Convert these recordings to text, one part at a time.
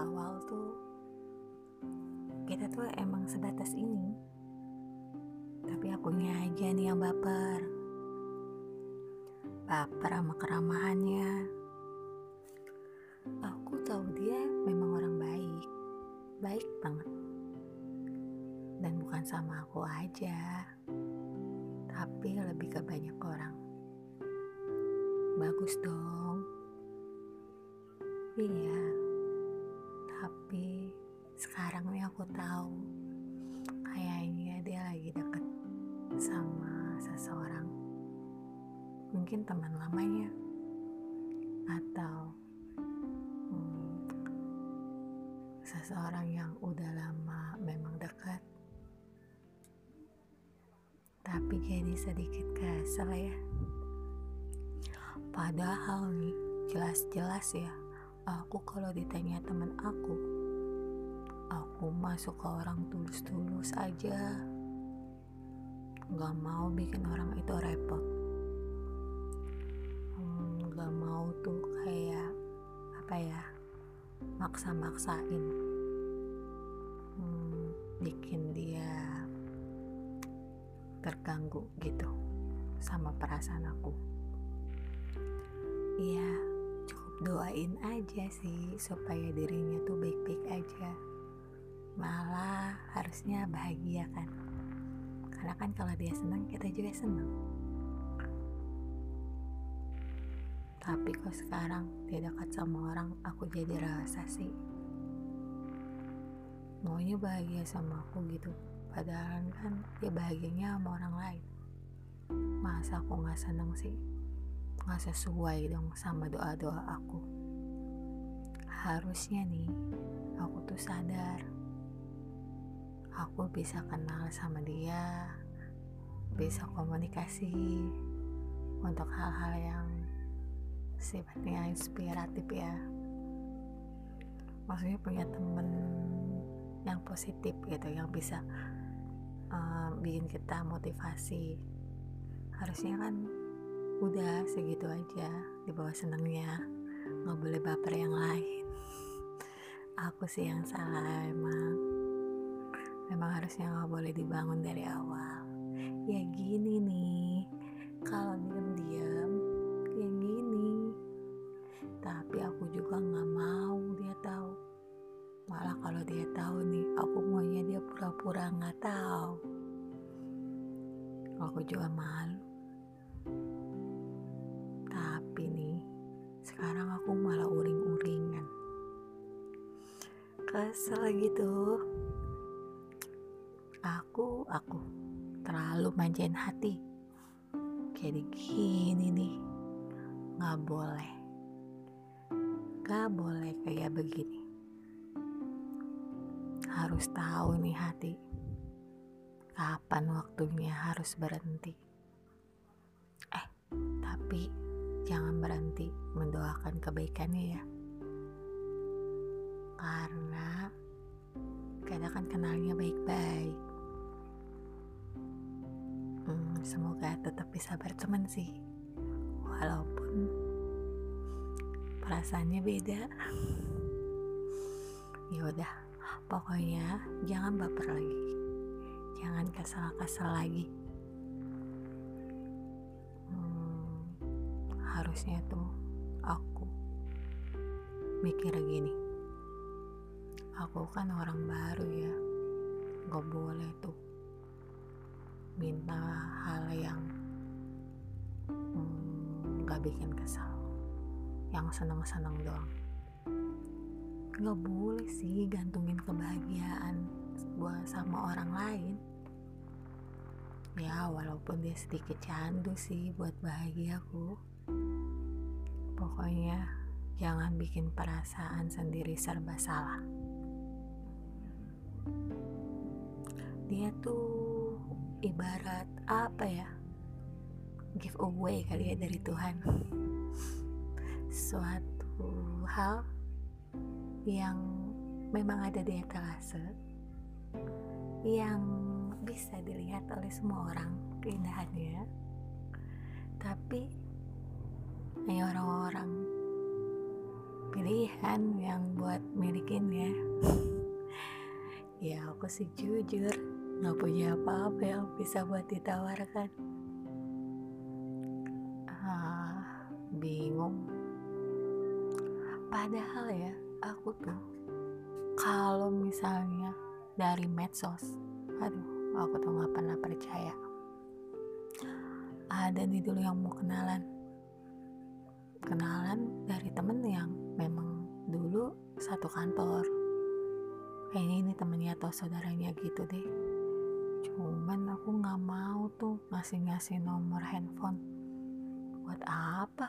awal tuh kita tuh emang sebatas ini. Tapi akunya aja nih yang baper. Baper sama keramahannya. Aku tahu dia memang orang baik. Baik banget. Dan bukan sama aku aja. Tapi lebih ke banyak orang. Bagus dong. Iya tapi sekarang nih aku tahu kayaknya dia lagi deket sama seseorang. Mungkin teman lamanya. Atau hmm, seseorang yang udah lama memang dekat tapi jadi sedikit kesel ya. Padahal nih jelas-jelas ya aku kalau ditanya teman aku masuk ke orang tulus-tulus aja. Nggak mau bikin orang itu repot. Hmm, nggak mau tuh kayak apa ya maksa-maksain. Hmm, bikin dia terganggu gitu sama perasaan aku. Iya cukup doain aja sih supaya dirinya tuh baik-baik aja malah harusnya bahagia kan. Karena kan kalau dia senang kita juga senang tapi kok sekarang dia dekat sama orang aku jadi rasa sih. Maunya bahagia sama aku gitu. Padahal kan dia bahagianya sama orang lain. Masa aku nggak seneng sih? Nggak sesuai dong sama doa-doa aku. Harusnya nih aku tuh sadar aku bisa kenal sama dia bisa komunikasi untuk hal-hal yang sifatnya inspiratif ya. Maksudnya punya temen yang positif gitu yang bisa uh, bikin kita motivasi. Harusnya kan udah segitu aja di bawah senengnya nggak boleh baper yang lain. Aku sih yang salah emang memang harusnya nggak boleh dibangun dari awal. Ya gini nih kalau diam-diam ya gini. Tapi aku juga nggak mau dia tahu. Malah kalau dia tahu nih aku maunya dia pura-pura nggak tahu. Aku juga malu. Tapi nih sekarang aku malah uring-uringan. Kesel gitu aku aku terlalu manjain hati. Jadi gini nih nggak boleh. Nggak boleh kayak begini. Harus tahu nih hati kapan waktunya harus berhenti. Eh tapi jangan berhenti mendoakan kebaikannya ya. Karena kita kan kenalnya baik-baik semoga tetap bisa berteman sih. Walaupun perasaannya beda. Ya udah pokoknya jangan baper lagi. Jangan kesal-kesal lagi. Hmm, harusnya tuh aku mikir gini. Aku kan orang baru ya. Gak boleh tuh minta hal yang hmm, gak bikin kesal. Yang seneng-seneng doang. Gak boleh sih gantungin kebahagiaan buat sama orang lain. Ya walaupun dia sedikit candu sih buat bahagiaku pokoknya jangan bikin perasaan sendiri serba salah. Dia tuh ibarat apa ya giveaway kali ya dari Tuhan. Suatu hal yang memang ada di etalase yang bisa dilihat oleh semua orang keindahannya. Tapi hanya orang-orang pilihan yang buat milikin ya ya aku sih jujur nggak punya apa-apa yang bisa buat ditawarkan. Ah, bingung. Padahal ya aku tuh kalau misalnya dari medsos aduh aku tuh nggak pernah percaya. Ada nih dulu yang mau kenalan. Kenalan dari temen yang memang dulu satu kantor. Kayaknya ini temennya atau saudaranya gitu deh cuman aku nggak mau tuh ngasih-ngasih nomor handphone. Buat apa?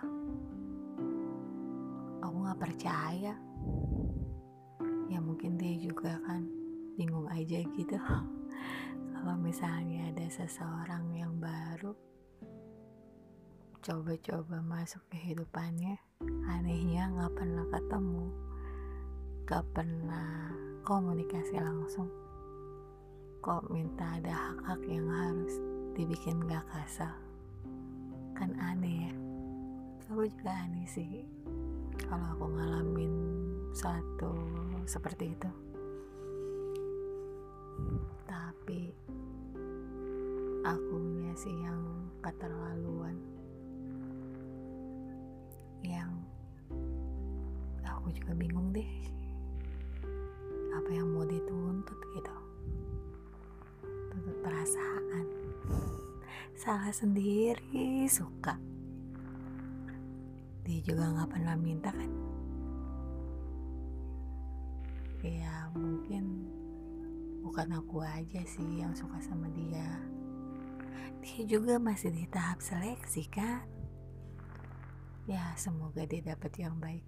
Aku nggak percaya. Ya mungkin dia juga kan bingung aja gitu. Kalau misalnya ada seseorang yang baru coba-coba masuk kehidupannya anehnya nggak pernah ketemu gak pernah komunikasi langsung kok minta ada hak-hak yang harus dibikin gak kasar? Kan aneh ya. Aku juga aneh sih kalau aku ngalamin satu seperti itu. Tapi akunya sih yang keterlaluan. Yang aku juga bingung deh. Apa yang mau dituntut perasaan. Salah sendiri suka. Dia juga nggak pernah minta kan? Ya mungkin bukan aku aja sih yang suka sama dia. Dia juga masih di tahap seleksi kan? Ya semoga dia dapat yang baik.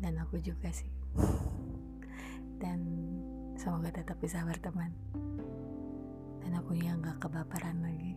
Dan aku juga sih. Dan semoga tetap bisa berteman. Dan aku yang gak kebaperan lagi